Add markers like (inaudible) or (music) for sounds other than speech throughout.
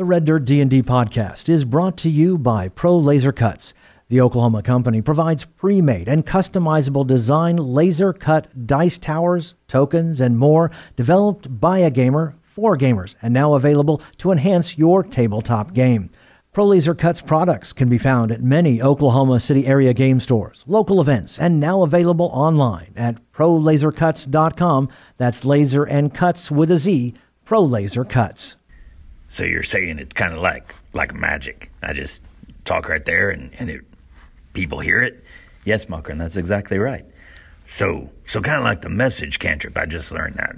The Red Dirt D&D podcast is brought to you by Pro Laser Cuts. The Oklahoma company provides pre-made and customizable design laser cut dice towers, tokens, and more developed by a gamer for gamers and now available to enhance your tabletop game. Pro Laser Cuts products can be found at many Oklahoma City area game stores, local events, and now available online at prolasercuts.com. That's laser and cuts with a Z, Pro Laser Cuts. So you're saying it's kind of like like magic. I just talk right there and, and it, people hear it? Yes, Makrin, that's exactly right. So so kind of like the message cantrip. I just learned that.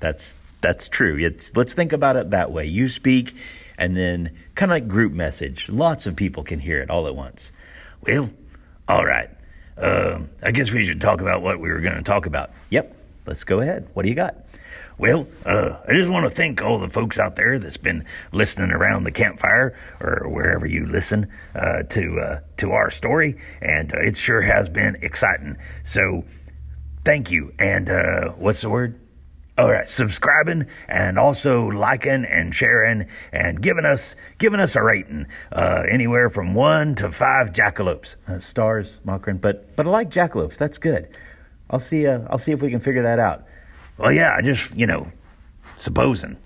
That's that's true. It's let's think about it that way. You speak and then kind of like group message. Lots of people can hear it all at once. Well, all right. Uh, I guess we should talk about what we were going to talk about. Yep. Let's go ahead. What do you got? Well, uh, I just want to thank all the folks out there that's been listening around the campfire or wherever you listen uh, to uh, to our story, and uh, it sure has been exciting. So, thank you. And uh, what's the word? All right, subscribing and also liking and sharing and giving us giving us a rating uh, anywhere from one to five jackalopes uh, stars, Makrin. But but I like jackalopes. That's good. I'll see. Uh, I'll see if we can figure that out. Well, yeah, I just you know, supposing.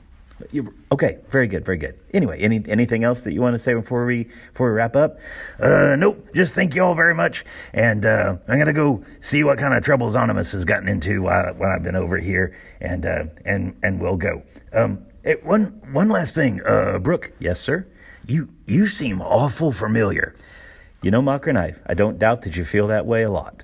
You, okay, very good, very good. Anyway, any anything else that you want to say before we before we wrap up? Uh, nope. Just thank you all very much, and uh, I'm gonna go see what kind of troubles Zonimus has gotten into while, while I've been over here, and uh, and and we'll go. Um, eh, one one last thing, uh, Brooke. Yes, sir. You you seem awful familiar. You know, Makrin, I I don't doubt that you feel that way a lot.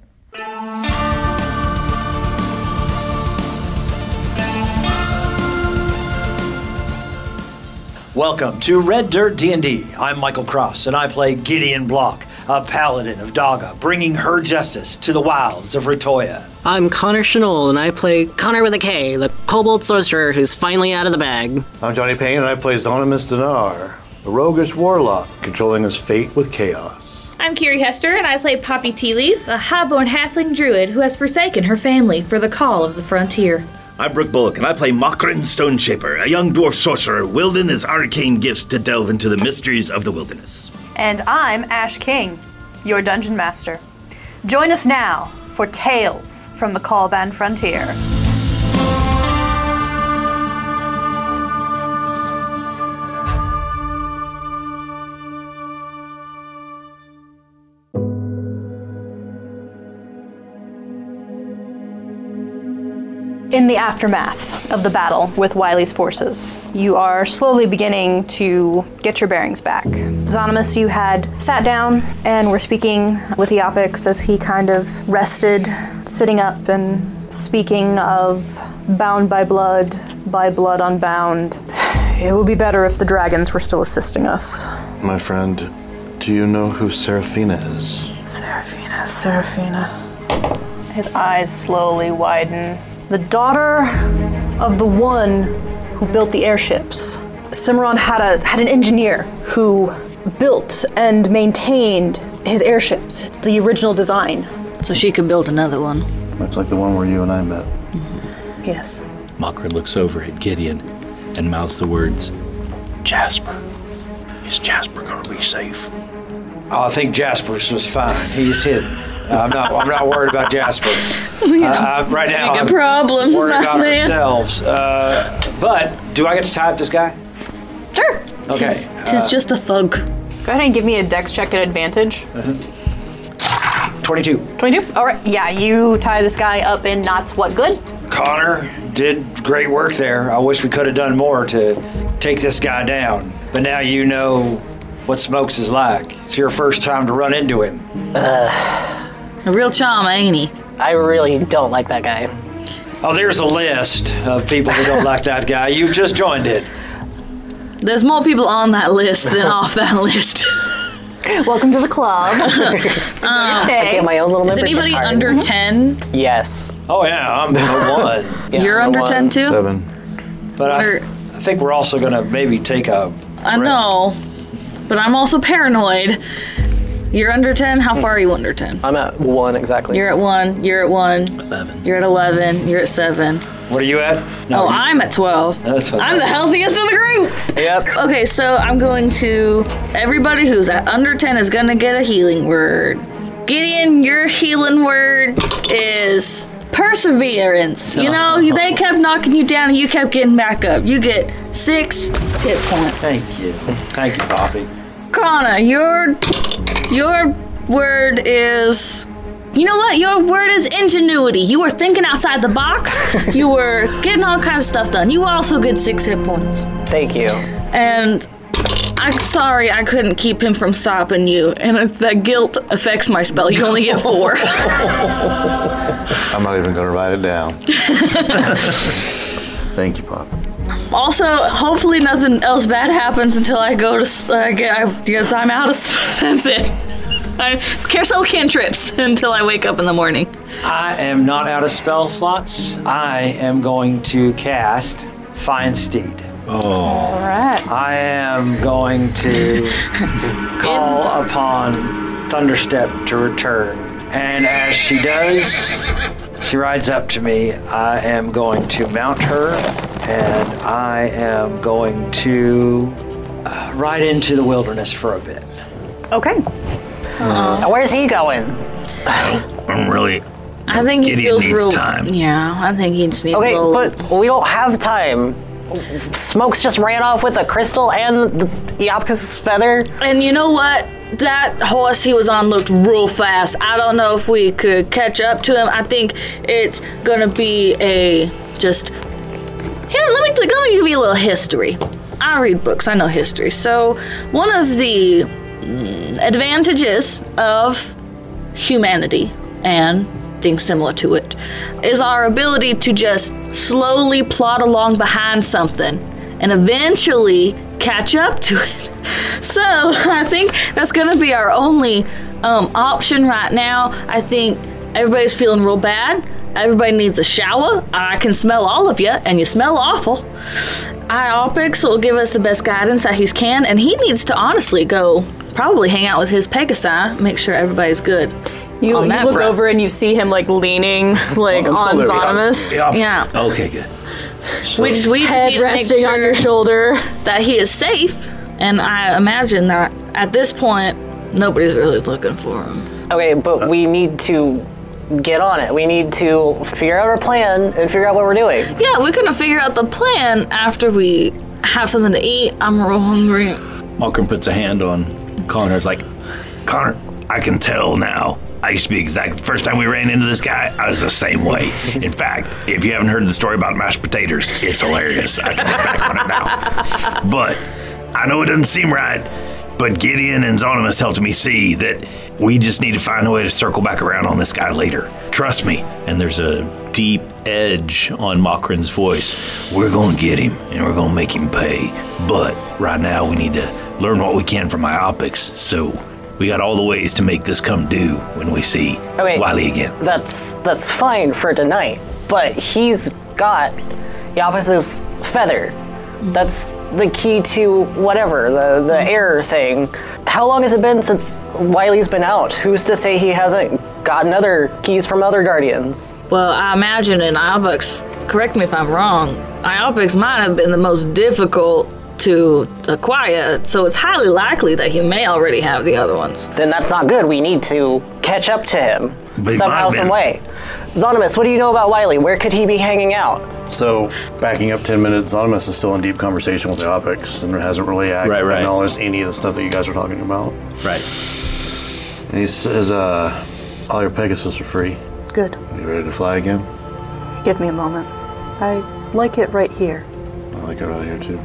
Welcome to Red Dirt D&D. I'm Michael Cross, and I play Gideon Block, a paladin of Daga, bringing her justice to the wilds of Ratoya. I'm Connor Chenault, and I play Connor with a K, the kobold sorcerer who's finally out of the bag. I'm Johnny Payne, and I play Zonimus Dinar, a roguish warlock controlling his fate with chaos. I'm Kiri Hester, and I play Poppy Tealeaf, a highborn halfling druid who has forsaken her family for the call of the frontier. I'm Brooke Bullock, and I play Makrin Stoneshaper, a young dwarf sorcerer wielding his arcane gifts to delve into the mysteries of the wilderness. And I'm Ash King, your dungeon master. Join us now for Tales from the Caliban Frontier. In the aftermath of the battle with Wiley's forces, you are slowly beginning to get your bearings back. Zonimus, you had sat down and were speaking with Eopix as he kind of rested, sitting up and speaking of bound by blood, by blood unbound. It would be better if the dragons were still assisting us. My friend, do you know who Seraphina is? Seraphina, Seraphina. His eyes slowly widen. The daughter of the one who built the airships. Cimarron had a had an engineer who built and maintained his airships, the original design. So she could build another one. Much like the one where you and I met. Yes. Makrin looks over at Gideon and mouths the words, Jasper. Is Jasper gonna be safe? Oh, I think Jasper's was fine. He's hidden. Uh, I'm not. I'm not worried about Jasper. (laughs) Uh, right now, Big I'm problem, worried my about man. ourselves. Uh, but do I get to tie up this guy? Sure. Okay. Tis, tis uh, just a thug. Go ahead and give me a dex check at advantage. 22. 22? All right. Yeah, you tie this guy up in knots. What good? Connor did great work there. I wish we could have done more to take this guy down. But now you know what Smokes is like. It's your first time to run into him. A real charm, ain't he? I really don't like that guy. Oh, there's a list of people who don't like that guy. You've just joined it. There's more people on that list than (laughs) off that list. (laughs) Welcome to the club. (laughs) Uh, I get my own little Is membership anybody card. under mm-hmm. 10? Yes. Oh yeah, I'm a one. You're under 10 too? Seven. But I, Wonder- I think we're also gonna maybe take a. I know, but I'm also paranoid. You're under 10? How far are you under 10? I'm at one exactly. You're at 1, you're at 1, 11. you're at 11, you're at 7. What are you at? oh, I'm at 12. That's what I'm the healthiest of the group. Yep. Okay, so I'm going to. Everybody who's at under 10 is going to get a healing word. Gideon, your healing word is perseverance. You know, they kept knocking you down and you kept getting back up. You get six hit points. Thank you. Thank you, Poppy. Kana, your your word is you know what? Your word is ingenuity. You were thinking outside the box. (laughs) you were getting all kinds of stuff done. You also get six hit points. Thank you. And I'm sorry I couldn't keep him from stopping you. And if that guilt affects my spell, you only get four. (laughs) I'm not even going to write it down. (laughs) Thank you, Pop. Also, hopefully nothing else bad happens until I go to s- uh, get I, because I'm out of s- that's it. I carousel cantrips (laughs) until I wake up in the morning. I am not out of spell slots. I am going to cast Find Steed. Oh. All right. I am going to (laughs) call upon Thunderstep to return. And as she does, she rides up to me. I am going to mount her, and I am going to uh, ride into the wilderness for a bit. Okay. Now, where's he going? I'm really. I think he Gideon feels needs real. time. Yeah, I think he just needs Okay, a little. but we don't have time. Smokes just ran off with a crystal and the Iapkus feather. And you know what? That horse he was on looked real fast. I don't know if we could catch up to him. I think it's gonna be a just. Here, let me let me give you a little history. I read books. I know history. So one of the mm, advantages of humanity and things similar to it is our ability to just slowly plod along behind something and eventually catch up to it. (laughs) So I think that's going to be our only um, option right now. I think everybody's feeling real bad. Everybody needs a shower. I can smell all of you, and you smell awful. Iopix will give us the best guidance that he can, and he needs to honestly go probably hang out with his Pegasi, make sure everybody's good. You, you look front. over and you see him like leaning (laughs) like Oh, on there. Zonimus. Yeah. Yeah. Okay, good. We just, we just Head need to make resting on sure your shoulder. that he is safe, and I imagine that at this point, nobody's really looking for him. Okay, but uh, we need to get on it. We need to figure out our plan and figure out what we're doing. Yeah, we're gonna figure out the plan after we have something to eat. I'm real hungry. Malcolm puts a hand on Connor's like, Connor, I can tell now. I used to be exact. The first time we ran into this guy, I was the same way. In fact, if you haven't heard the story about mashed potatoes, it's hilarious. I can look back on it now. But I know it doesn't seem right, but Gideon and Zonimus helped me see that we just need to find a way to circle back around on this guy later. Trust me. and there's a deep edge on Makrin's voice. We're going to get him and we're going to make him pay. But right now, we need to learn what we can from Iopix. So we got all the ways to make this come due when we see Okay. Wiley again. That's that's fine for tonight, but he's got Iapkus's feather. That's the key to whatever the the mm-hmm. error thing. How long has it been since Wiley's been out? Who's to say he hasn't gotten other keys from other guardians? Well, I imagine in Iopix, correct me if I'm wrong, Iopix might have been the most difficult to acquire, so it's highly likely that he may already have the other ones. Then that's not good. We need to catch up to him But he might somehow, have been- some way. Zonimus, what do you know about Wiley? Where could he be hanging out? So, backing up 10 minutes, Zonimus is still in deep conversation with the Opics and hasn't really ac- Right, right. acknowledged any of the stuff that you guys were talking about. Right. And he says, uh, all your Pegasus are free. Good. You ready to fly again? Give me a moment. I like it right here. I like it right here, too.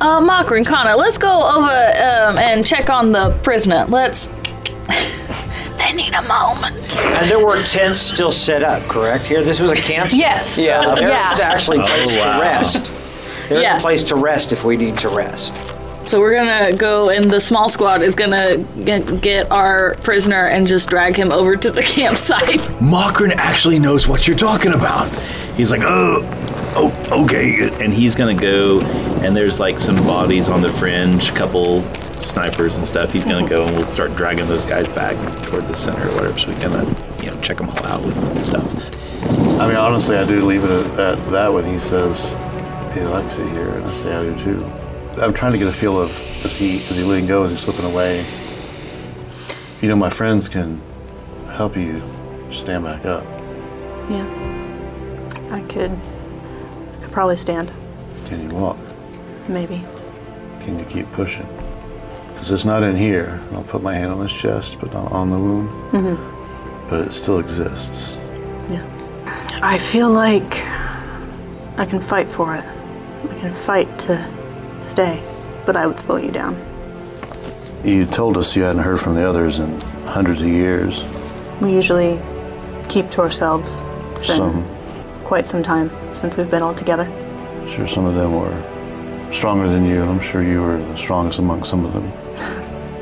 Uh, Makrin, Kana, let's go over um, and check on the prisoner. Let's. (laughs) they need a moment. And there were tents still set up, correct? Here, this was a camp. Yes. Yeah. There Yeah. Oh, is actually a place Oh, wow. to rest. There's Yeah. a place to rest if we need to rest. So we're gonna go, and the small squad is gonna get, get our prisoner and just drag him over to the (laughs) campsite. Makrin actually knows what you're talking about. He's like, oh, oh, okay. And he's gonna go, and there's like some bodies on the fringe, a couple snipers and stuff. He's gonna go, and we'll start dragging those guys back toward the center or whatever. So we can, uh, you know, check them all out with stuff. I mean, honestly, I do leave it at, at that when he says he likes it here, and I say I do too. I'm trying to get a feel of is he is he letting go? Is he slipping away? You know, my friends can help you stand back up. Yeah. I could. I could probably stand. Can you walk? Maybe. Can you keep pushing? Because it's not in here. I'll put my hand on his chest, but not on the wound. Mm-hmm. But it still exists. Yeah. I feel like I can fight for it. I can fight to stay, but I would slow you down. You told us you hadn't heard from the others in hundreds of years. We usually keep to ourselves. It's been Some, quite some time since we've been all together. sure, some of them were stronger than you, I'm sure you were the strongest among some of them.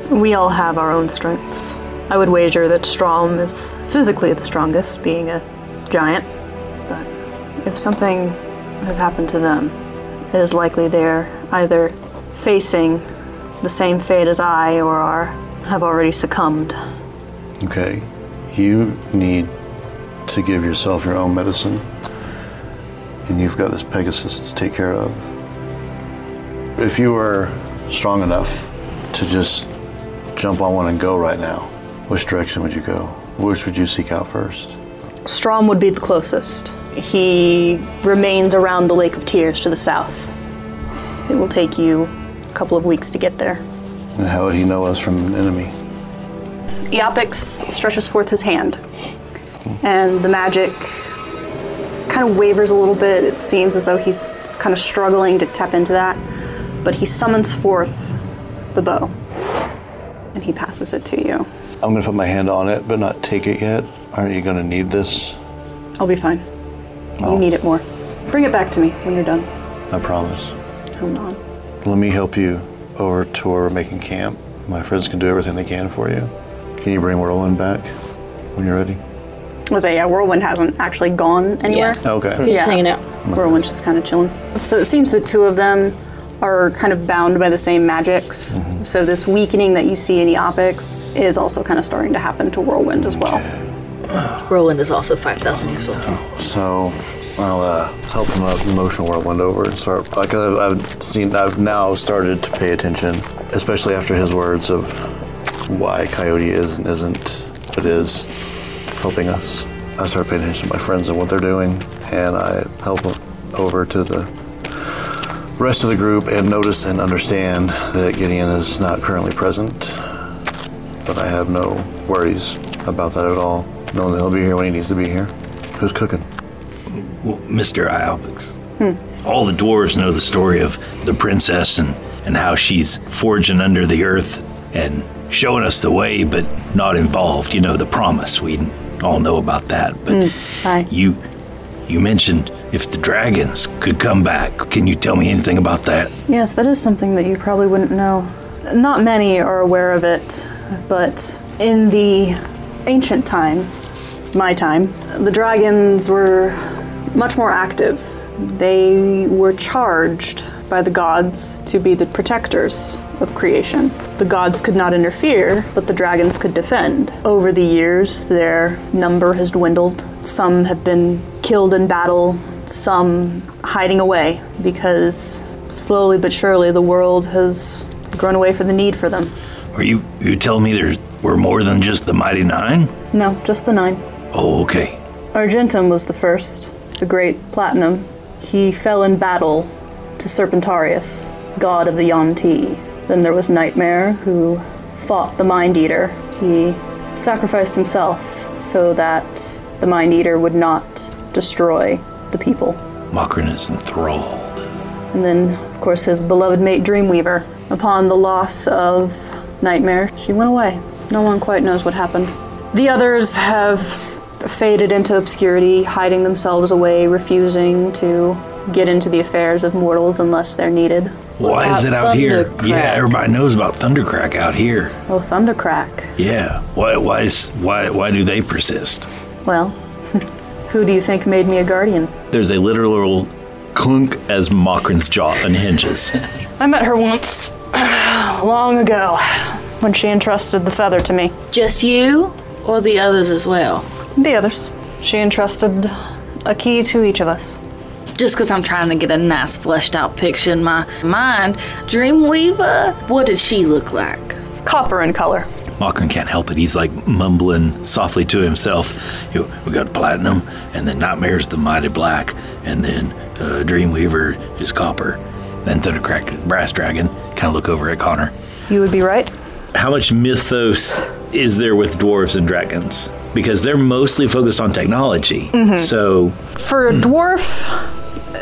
We all have our own strengths. I would wager that Strom is physically the strongest, being a giant. But if something has happened to them, it is likely they're either facing the same fate as I or are have already succumbed. Okay, you need to give yourself your own medicine, and you've got this Pegasus to take care of. If you were strong enough to just jump on one and go right now, which direction would you go? Which would you seek out first? Strom would be the closest. He remains around the Lake of Tears to the south. It will take you a couple of weeks to get there. And how would he know us from an enemy? Eopix stretches forth his hand, and the magic kind of wavers a little bit. It seems as though he's kind of struggling to tap into that, but he summons forth the bow, and he passes it to you. I'm gonna put my hand on it, but not take it yet. Aren't you gonna need this? I'll be fine. Oh. You need it more. Bring it back to me when you're done. I promise. Hold on. Let me help you over to where we're making camp. My friends can do everything they can for you. Can you bring Whirlwind back when you're ready? Was that yeah? Whirlwind hasn't actually gone anywhere. Yeah. Okay. yeah. hanging out. Whirlwind's just kind of chilling. So it seems the two of them are kind of bound by the same magics. So this weakening that you see in Eopix is also kind of starting to happen to Whirlwind as well. Roland is also 5,000 years old. So I'll uh, help him up, motion Whirlwind over, and start. Like I've, I've seen, I've now started to pay attention, especially after his words of why Coyote is and isn't, but is helping us. I start paying attention to my friends and what they're doing, and I help them over to the rest of the group and notice and understand that Gideon is not currently present. But I have no worries about that at all, knowing that he'll be here when he needs to be here. Who's cooking? Well, Mr. Ialbix, hmm. All the dwarves know the story of the princess and, and how she's forging under the earth and showing us the way, but not involved. You know, the promise. We all know about that. But hmm. Hi. you you mentioned if the dragons could come back. Can you tell me anything about that? Yes, that is something that you probably wouldn't know. Not many are aware of it, but in the ancient times, my time, the dragons were much more active. They were charged by the gods to be the protectors of creation. The gods could not interfere, but the dragons could defend. Over the years, their number has dwindled. Some have been killed in battle, some hiding away because slowly but surely the world has grown away for the need for them. Are you you tell me there were more than just the mighty nine? No, just the nine. Oh, okay. Argentum was the first, the great Platinum. He fell in battle to Serpentarius, god of the Yuan-Ti. Then there was Nightmare, who fought the Mind Eater. He sacrificed himself so that the Mind Eater would not destroy the people. Makrin is enthralled. And then, of course, his beloved mate Dreamweaver. Upon the loss of Nightmare, she went away. No one quite knows what happened. The others have faded into obscurity, hiding themselves away, refusing to get into the affairs of mortals unless they're needed. Why is it out here? Yeah, everybody knows about Thundercrack out here. Oh, Thundercrack. Yeah. Why why is why why do they persist? Well, (laughs) who do you think made me a guardian? There's a literal clunk as Makrin's jaw unhinges. (laughs) I met her once, (sighs) long ago, when she entrusted the feather to me. Just you or the others as well? The others. She entrusted A key to each of us. Just because I'm trying to get a nice fleshed out picture in my mind. Dreamweaver, what did she look like? Copper in color. Makrin can't help it. He's like mumbling softly to himself. You know, we got platinum, and then Nightmare's the mighty black, and then uh, Dreamweaver is copper. Then Thundercrack, brass dragon. Kind of look over at Connor. You would be right. How much mythos is there with dwarves and dragons? Because they're mostly focused on technology. Mhm. So For a dwarf,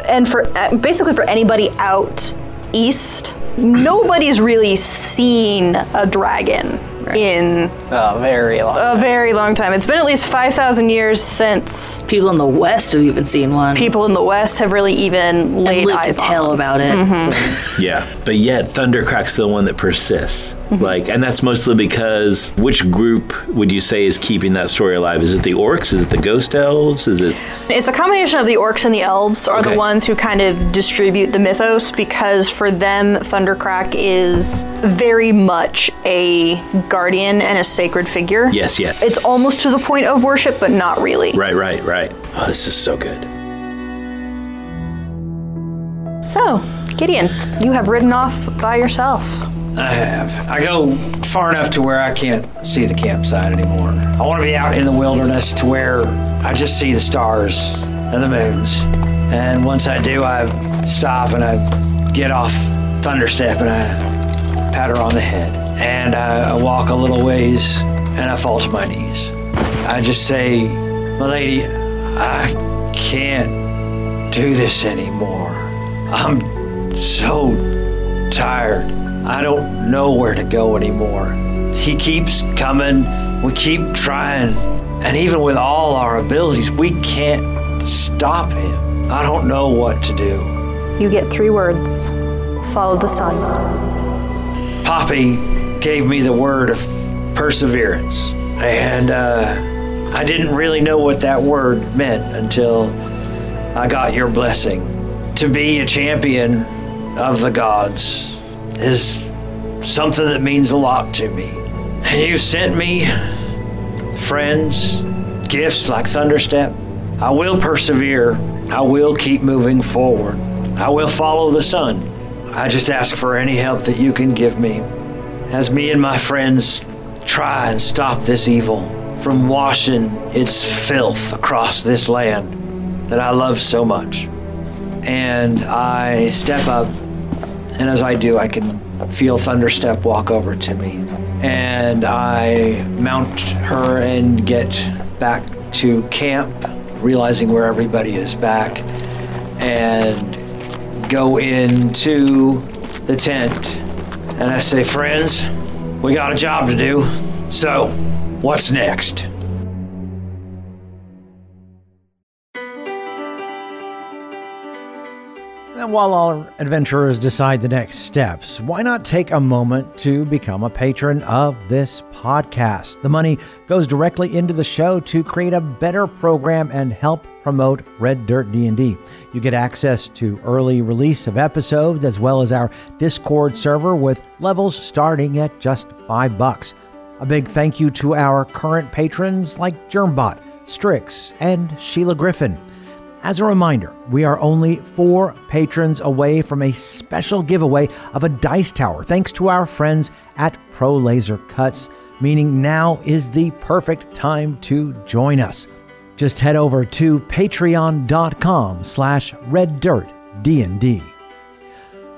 and for uh, basically for anybody out east, nobody's really seen a dragon in a very long a very long time. It's been at least five thousand years since people in the west have even seen one. People in the west have really even laid lived to eyes tell on about it. Mhm. Yeah, but yet Thundercrack's the one that persists. Like, and that's mostly because which group would you say is keeping that story alive? Is it the orcs? Is it the ghost elves? Is it? It's a combination of the orcs and the elves are Okay. the ones who kind of distribute the mythos because for them, Thundercrack is very much a guardian and a sacred figure. Yes, yes. It's almost to the point of worship, but not really. Right, right, right. Oh, this is so good. So, Gideon, you have ridden off by yourself. I have. I go far enough to where I can't see the campsite anymore. I want to be out in the wilderness to where I just see the stars and the moons. And once I do, I stop and I get off Thunderstep and I pat her on the head. And I, I walk a little ways and I fall to my knees. I just say, My lady, I can't do this anymore. I'm so tired. I don't know where to go anymore. He keeps coming. We keep trying. And even with all our abilities, we can't stop him. I don't know what to do. You get three words follow the sun. Poppy gave me the word of perseverance. And uh, I didn't really know what that word meant until I got your blessing. To be a champion of the gods is something that means a lot to me. And you sent me friends, gifts like Thunderstep. I will persevere. I will keep moving forward. I will follow the sun. I just ask for any help that you can give me as me and my friends try and stop this evil from washing its filth across this land that I love so much. And I step up, and as I do, I can feel Thunderstep walk over to me. And I mount her and get back to camp, realizing where everybody is back, and go into the tent. And I say, Friends, we got a job to do. So, what's next? And while our adventurers decide the next steps, why not take a moment to become a patron of this podcast? The money goes directly into the show to create a better program and help promote Red Dirt D&D. You get access to early release of episodes as well as our Discord server with levels starting at just 5 bucks. A big thank you to our current patrons like Germbot, Strix, and Sheila Griffin. As a reminder, we are only four patrons away from a special giveaway of a dice tower thanks to our friends at Pro Laser Cuts, meaning now is the perfect time to join us. Just head over to patreon.com slash reddirtdnd.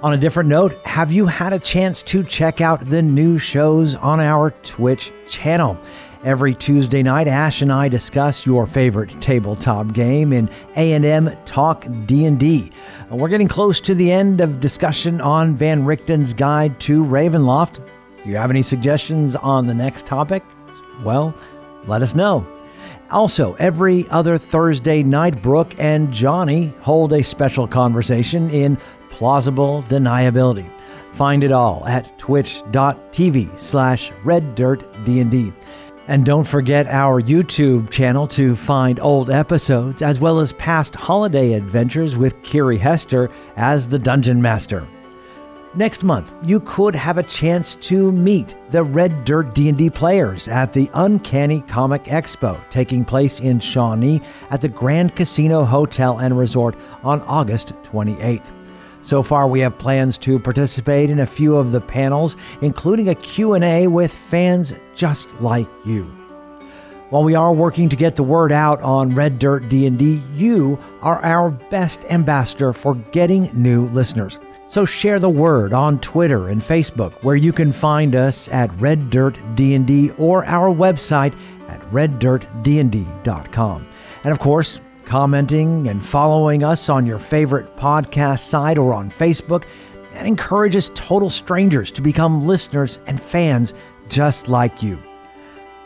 On a different note, have you had a chance to check out the new shows on our Twitch channel? Every Tuesday night, Ash and I discuss your favorite tabletop game in A&M Talk D&D. We're getting close to the end of discussion on Van Richten's Guide to Ravenloft. Do you have any suggestions on the next topic? Well, let us know. Also, every other Thursday night, Brooke and Johnny hold a special conversation in plausible deniability. Find it all at twitch.tv slash reddirtdnd. And don't forget our YouTube channel to find old episodes as well as past holiday adventures with Kiri Hester as the Dungeon Master. Next month, you could have a chance to meet the Red Dirt D&D players at the Uncanny Comic Expo taking place in Shawnee at the Grand Casino Hotel and Resort on August 28th. So far, we have plans to participate in a few of the panels, including a Q&A with fans just like you. While we are working to get the word out on Red Dirt D&D, you are our best ambassador for getting new listeners. So share the word on Twitter and Facebook, where you can find us at Red Dirt D&D or our website at reddirtdnd.com. And of course, commenting and following us on your favorite podcast site or on Facebook that encourages total strangers to become listeners and fans just like you.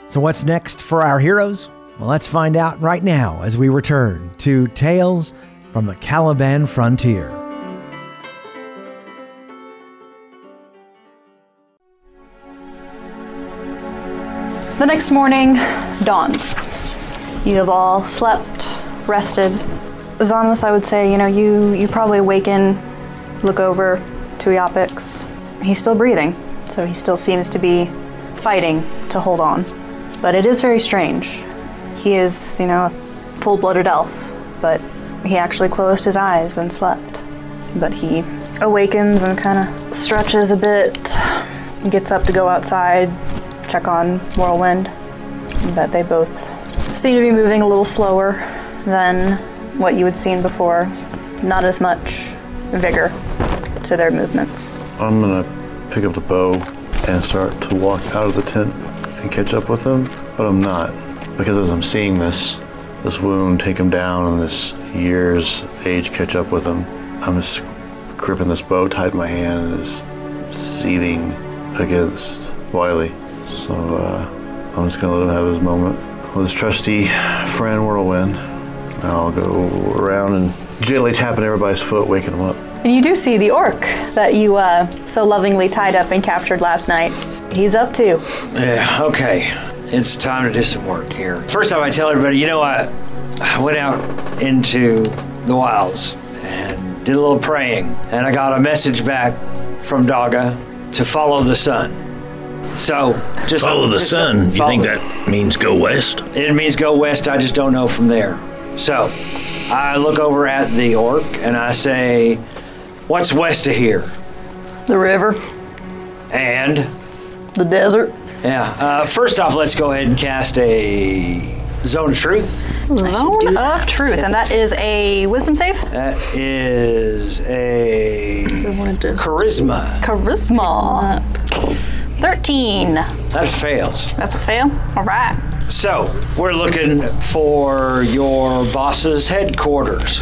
So, what's next for our heroes? Well, let's find out right now as we return to Tales from the Caliban Frontier. The next morning dawns. You have all slept, rested. Zonimus, I would say, you know, you, you probably awaken, look over to Iopix. He's still breathing, so he still seems to be fighting to hold on. But it is very strange. He is, you know, a full blooded elf, but he actually closed his eyes and slept. But he awakens and kind of stretches a bit, gets up to go outside, check on Whirlwind. But they both seem to be moving a little slower than what you had seen before. Not as much vigor to their movements. I'm gonna pick up the bow and start to walk out of the tent and catch up with them, but I'm not because as I'm seeing this, this wound take him down and this year's age catch up with him, I'm just gripping this bow tight in my hand and is seething against Wiley. So uh, I'm just gonna let him have his moment with his trusty friend Whirlwind. And I'll go around and gently tapping everybody's foot, waking them up. And you do see the orc that you uh, so lovingly tied up and captured last night. He's up too. Yeah, okay. It's time to do some work here. First off, I tell everybody, you know, I, I went out into the wilds and did a little praying, and I got a message back from Daga to follow the sun. So, just Follow the just sun. You follow- think that means go west? It means go west. I just don't know from there. So, I look over at the orc and I say, "What's west of here?" The river. And the desert. Yeah. Uh, first off, let's go ahead and cast a zone of truth. Zone of truth, and that is a wisdom save. That is a charisma. Charisma. Thirteen. That fails. That's a fail. All right. So we're looking for your boss's headquarters.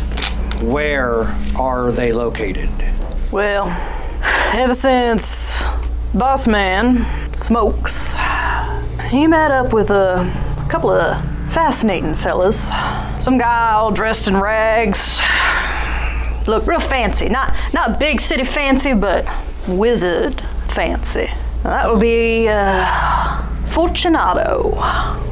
Where are they located? Well, ever since Boss Man Smokes, he met up with a couple of fascinating fellas. Some guy all dressed in rags. Look real fancy. Not not big city fancy, but wizard fancy. That would be uh, Fortunato.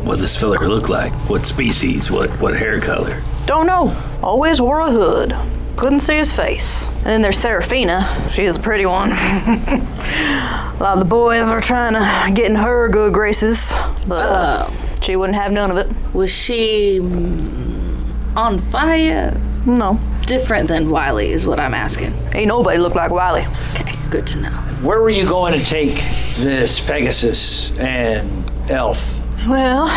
What this filler look like? What species? What what hair color? Don't know. Always wore a hood. Couldn't see his face. And then there's Serafina. She's a pretty one. (laughs) a lot of the boys are trying to get in her good graces, but uh, she wouldn't have none of it. Was she mm, on fire? No. Different than Wiley is what I'm asking. Ain't nobody look like Wiley. Okay, good to know. Where were you going to take this Pegasus and Elf? Well,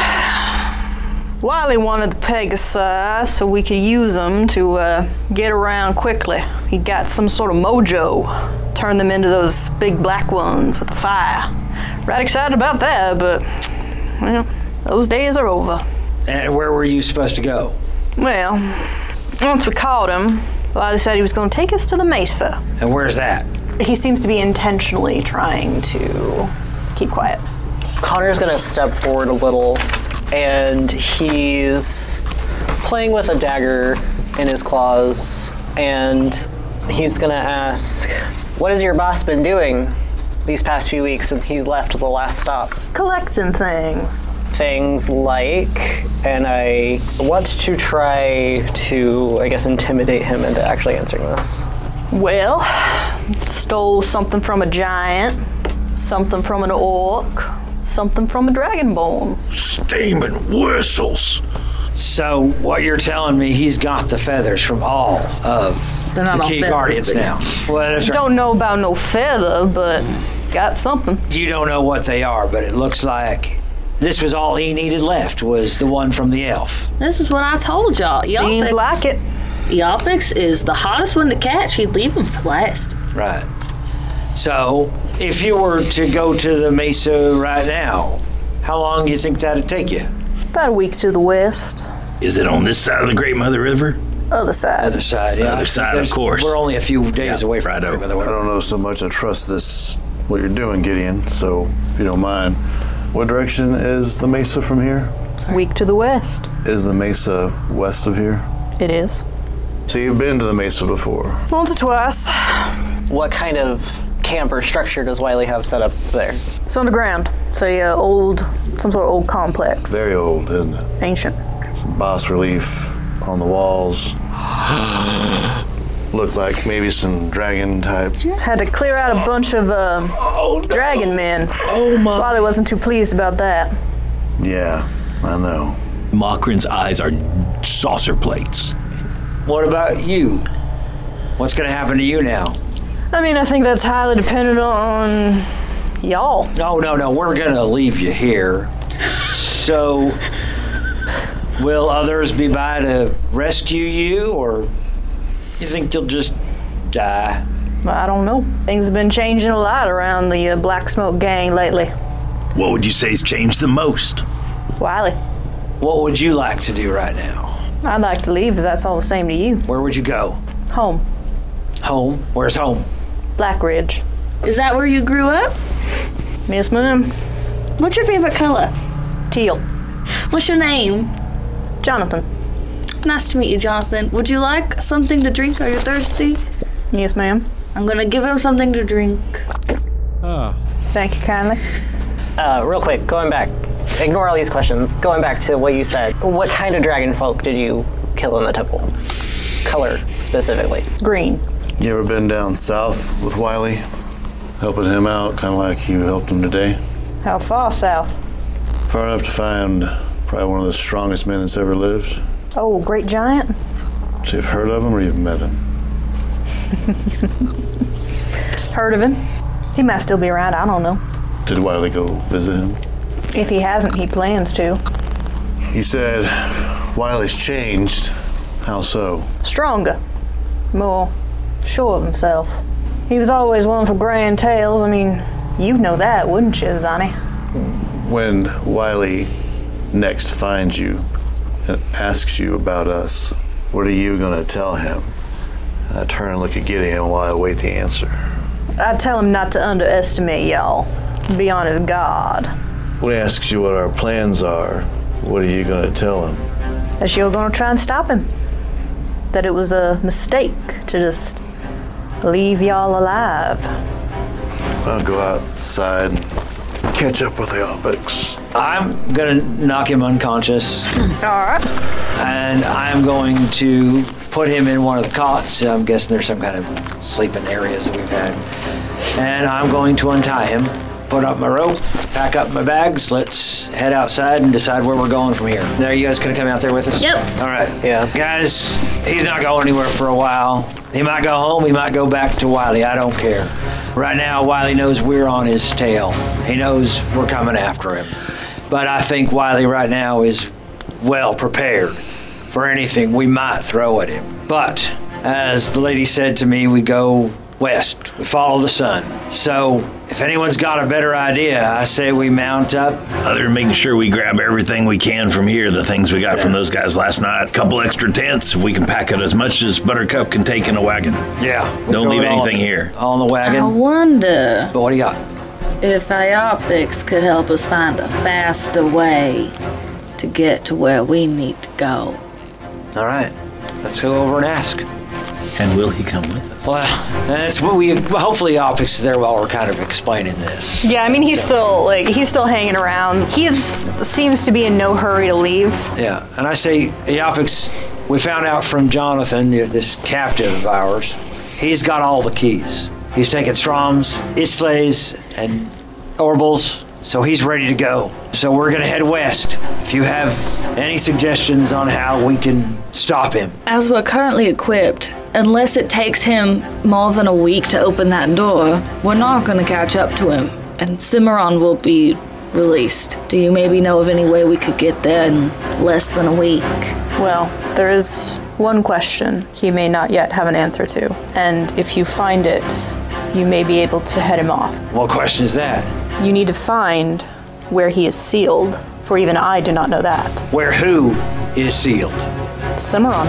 Wiley wanted the Pegasus so we could use them to uh, get around quickly. He got some sort of mojo, turned them into those big black ones with the fire. Right excited about that, but well, those days are over. And where were you supposed to go? Well, once we caught him, Wiley said he was going to take us to the Mesa. And where's that? He seems to be intentionally trying to keep quiet. Connor's gonna step forward a little and he's playing with a dagger in his claws and he's gonna ask, What has your boss been doing these past few weeks since he's left the last stop? Collecting things. Things like, and I want to try to, I guess, intimidate him into actually answering this. Well, stole something from a giant, something from an orc, something from a dragonborn. Steaming whistles. So what you're telling me, he's got the feathers from all of They're not the all key feathers, guardians but- now. Well, that's right. Don't know about no feather, but got something. You don't know what they are, but it looks like this was all he needed left was the one from the elf. This is what I told y'all. Seems like it. Yopix is the hottest one to catch. He'd leave him for last. Right. So, if you were to go to the mesa right now, how long do you think that'd take you? About a week to the west. Is it on this side of the Great Mother River? Other side. Other side, yeah. Other side, of course. We're only a few days away from righto. it, by the way. I don't know so much. I trust this, what you're doing, Gideon. So, if you don't mind, what direction is the mesa from here? Week to the west. Is the mesa west of here? It is. So you've been to the mesa before. Once or twice. What kind of camp or structure does Wiley have set up there? It's on underground. It's a uh, old, some sort of old complex. Very old, isn't it? Ancient. Some bas relief on the walls. (gasps) Look like maybe some dragon type. Had to clear out a bunch of uh, dragon men. Oh my! Wally wasn't too pleased about that. Yeah, I know. Makrin's eyes are saucer plates. What about you? What's going to happen to you now? I mean, I think that's highly dependent on y'all. No, no, no. We're going to leave you here. So, will others be by to rescue you, or you think you'll just die? I don't know. Things have been changing a lot around the uh, Black Smoke gang lately. What would you say has changed the most? Wiley, What would you like to do right now? I'd like to leave if that's all the same to you. Where would you go? Home. Home? Where's home? Black Ridge. Is that where you grew up? Yes, ma'am. What's your favorite color? Teal. What's your name? Jonathan. Nice to meet you, Jonathan. Would you like something to drink? Are you thirsty? Yes, ma'am. I'm gonna give him something to drink. Thank you kindly. Uh, real quick, going back. Ignore all these questions. Going back to what you said. What kind of dragon folk did you kill in the temple? Color specifically. Green. You ever been down south with Wiley? Helping him out, kind of like you helped him today? How far south? Far enough to find probably one of the strongest men that's ever lived. Oh, great giant. So you've heard of him or you've met him? (laughs) Heard of him? He might still be around. I don't know. Did Wiley go visit him? If he hasn't, he plans to. He said Wiley's changed. How so? Stronger. More sure of himself. He was always one for grand tales. I mean, you'd know that, wouldn't you, Zani? When Wiley next finds you and asks you about us, what are you going to tell him? I turn and look at Gideon while I wait the answer. I'd tell him not to underestimate y'all. Be on his guard. When he asks you what our plans are, what are you going to tell him? That you're gonna try and stop him. That it was a mistake to just leave y'all alive. I'll go outside and catch up with the Opix. I'm gonna knock him unconscious, hmm. Alright. and I'm going to put him in one of the cots. I'm guessing there's some kind of sleeping areas that we've had. And I'm going to untie him, put up my rope, pack up my bags. Let's head outside and decide where we're going from here. Now, you guys gonna come out there with us? Yep. All right. Yeah. Guys, he's not going anywhere for a while. He might go home, he might go back to Wiley. I don't care. Right now, Wiley knows we're on his tail. He knows we're coming after him. But I think Wiley right now is well prepared for anything we might throw at him. But as the lady said to me, we go west, we follow the sun. So if anyone's got a better idea, I say we mount up. Other than making sure we grab everything we can from here, the things we got from those guys last night, a couple extra tents, if we can pack it as much as Buttercup can take in a wagon. Yeah. we'll Don't leave it all- anything here. All in the wagon. I wonder But what do you got? if Iopix could help us find a faster way to get to where we need to go. All right. Let's go over and ask. And will he come with us? Well, that's what we. Hopefully, Optics is there while we're kind of explaining this. Yeah, I mean he's still like he's still hanging around. He seems to be in no hurry to leave. Yeah, and I say, Eopix, we found out from Jonathan, this captive of ours, he's got all the keys. He's taken Stroms, Islays, and Orbals, so he's ready to go. So we're gonna head west. If you have any suggestions on how we can stop him, As we're currently equipped, unless it takes him more than a week to open that door, we're not gonna catch up to him, and Cimarron will be released. Do you maybe know of any way we could get there in less than a week? Well, there is one question he may not yet have an answer to, and if you find it, you may be able to head him off. what question is that? You need to find where he is sealed, for even I do not know that. Where who is sealed? Cimarron.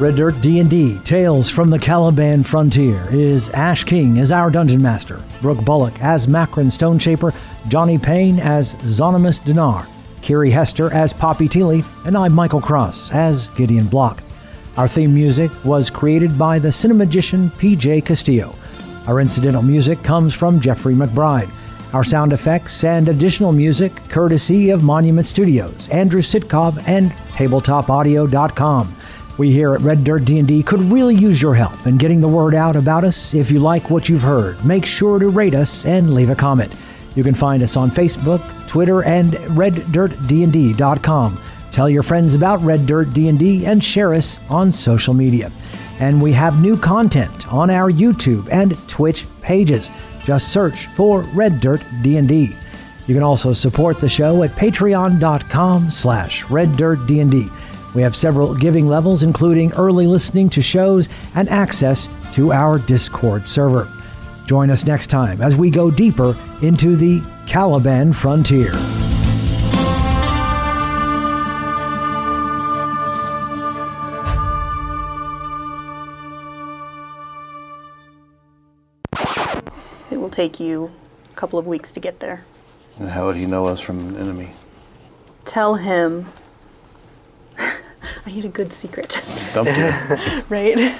Red Dirt D&D Tales from the Caliban Frontier is Ash King as our dungeon master, Brooke Bullock as Makrin Stoneshaper, Johnny Payne as Zonimus Dinar, Kiri Hester as Poppy Tealeaf, and I'm Michael Cross as Gideon Block. Our theme music was created by the cinemagician PJ Castillo. Our incidental music comes from Jeffrey McBride. Our sound effects and additional music courtesy of Monument Studios, Andrew Sitkov, and TabletopAudio.com. We here at Red Dirt D&D could really use your help in getting the word out about us. If you like what you've heard, make sure to rate us and leave a comment. You can find us on Facebook, Twitter, and reddirtdnd.com. Tell your friends about Red Dirt D&D and share us on social media. And we have new content on our YouTube and Twitch pages. Just search for Red Dirt D&D. You can also support the show at patreon.com slash reddirtdnd. We have several giving levels, including early listening to shows and access to our Discord server. Join us next time as we go deeper into the Caliban frontier. Take you a couple of weeks to get there. And how would he know us from an enemy? Tell him. (laughs) I need a good secret. Stumped you. (laughs) right? Need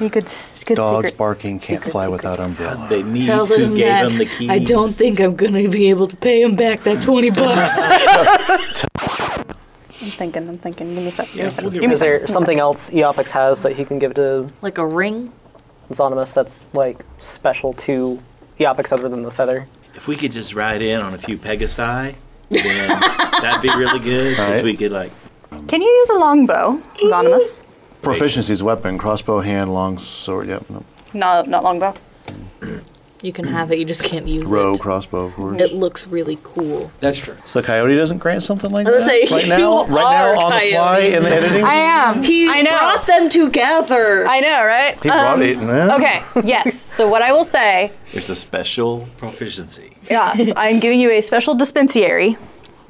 a good, good Dogs secret. barking can't fly without umbrella. They me Tell who him gave that him the keys. I don't think I'm gonna be able to pay him back that 20 bucks. (laughs) I'm thinking, I'm thinking. Give me a sec. Give me a sec. we'll Give give me a Is there give something else Iopix has that he can give to like a ring? Zonimus that's like special to Iopix other than the feather? If we could just ride in on a few Pegasi, then (laughs) that'd be really good. Because Alright. we could like Can you use a longbow, Zonimus? Proficiency's weapon, crossbow, hand, long sword, yep. No. No, not longbow. Mm. You can have it, you just can't use it. Row, it. crossbow, of course. It looks really cool. That's true. So Coyote doesn't grant something like I was that? gonna say, right (laughs) you now? Right are now on the fly Coyote. in the editing? I am. He I know. brought them together. I know, right? he brought Um, it. eh? Okay, yes. So what I will say, It's a special proficiency. yes, I'm giving you a special dispensary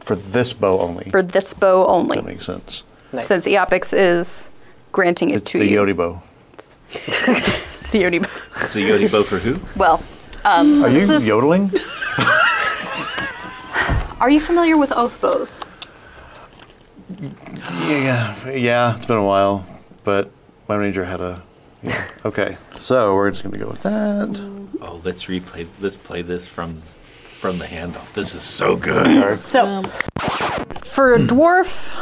For this bow only. for this bow only, That makes sense. Nice. since Iopix is granting it It's to the you. Yodi bow. (laughs) It's the Yodi bow. It's a Yodi bow for who? Well, um, so Are you is, yodeling? (laughs) are you familiar with oath bows? Yeah, yeah, it's been a while, but my ranger had a. Yeah. Okay, so we're just gonna go with that. Oh, let's replay. Let's play this from from the handoff. This is so good. So, for a dwarf,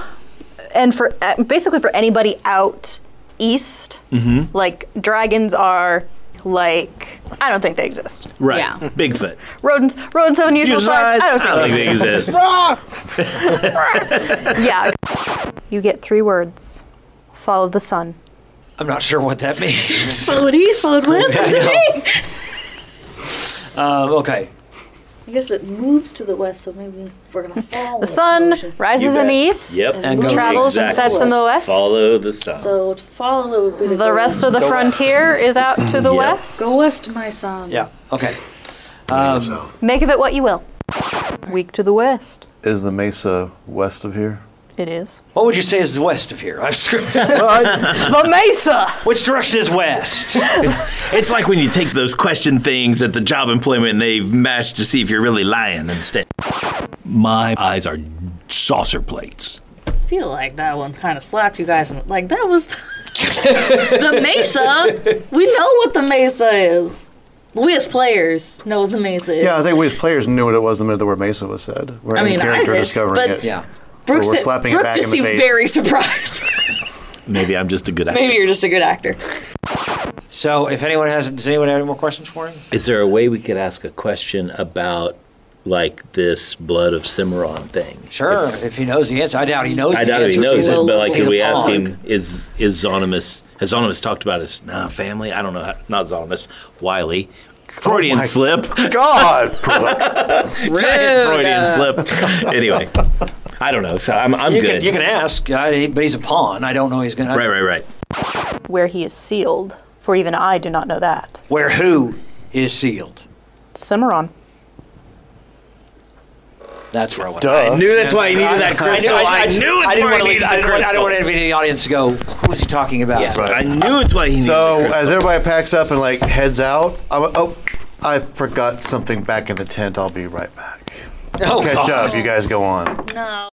and for uh, basically for anybody out east, Mm-hmm. like dragons are like I don't think they exist. Right. Yeah. (laughs) Bigfoot. Rodents, rodents of unusual Usual size. size. I don't I don't think think they they exist. (laughs) (laughs) Yeah. You get three words. Follow the sun. I'm not sure what that means. Followed east, followed west. I know. um, okay. I guess it moves to the west, so maybe we're gonna (laughs) follow The sun rises in the east. Yep. And go Travels and sets in the west. Follow the sun. So to follow would be to The go rest of the Go frontier is out to the Yep. west. Go west, my son. Yeah. Okay. Um, Make of it what you will. Week to the west. Is the mesa west of here? It is. what would you say is west of here? (laughs) I've screwed. The mesa. Which direction is west? It's like when you take those question things at the job employment and they match to see if you're really lying instead. My eyes are saucer plates. I feel like that one kind of slapped you guys. In, like that was (laughs) the mesa. We know what the mesa is. We as players know what the mesa is. yeah, I think we as players knew what it was the minute the word mesa was said. We're I in mean, I character did, discovering but- it. yeah. Brooke, we're said- slapping it back just in the seemed face. very (laughs) surprised. Maybe I'm just a good actor. Maybe you're just a good actor. So, if anyone has, does anyone have any more questions for him? Is there a way we could ask a question about like this blood of Cimarron thing? Sure, if, he knows the answer. I doubt he knows. I the doubt if he answer. knows He's it, a- but like, he's could a we ask him? Is is Zonimus has Zonimus talked about his nah, family? I don't know, how, not Zonimus, Wiley, Freudian oh my slip, God, Brooke. (laughs) giant Freudian slip. (laughs) Anyway, I don't know. So I'm I'm you good. Can, you can ask, he- but he's a pawn. I don't know he's going to. right, right, right. Where he is sealed, for even I do not know that. Where who is sealed? Cimarron. That's where I want. Duh. I knew that's why he needed that crystal. I, I, I, knew it's I didn't why want he needed I, the I don't want anybody in the audience to go. Who is he talking about? Yeah, Right. I knew it's why he needed So the crystal. as everybody packs up and like heads out, I'm, oh, I forgot something back in the tent. I'll be right back. Oh, Catch God. up. You guys go on. No.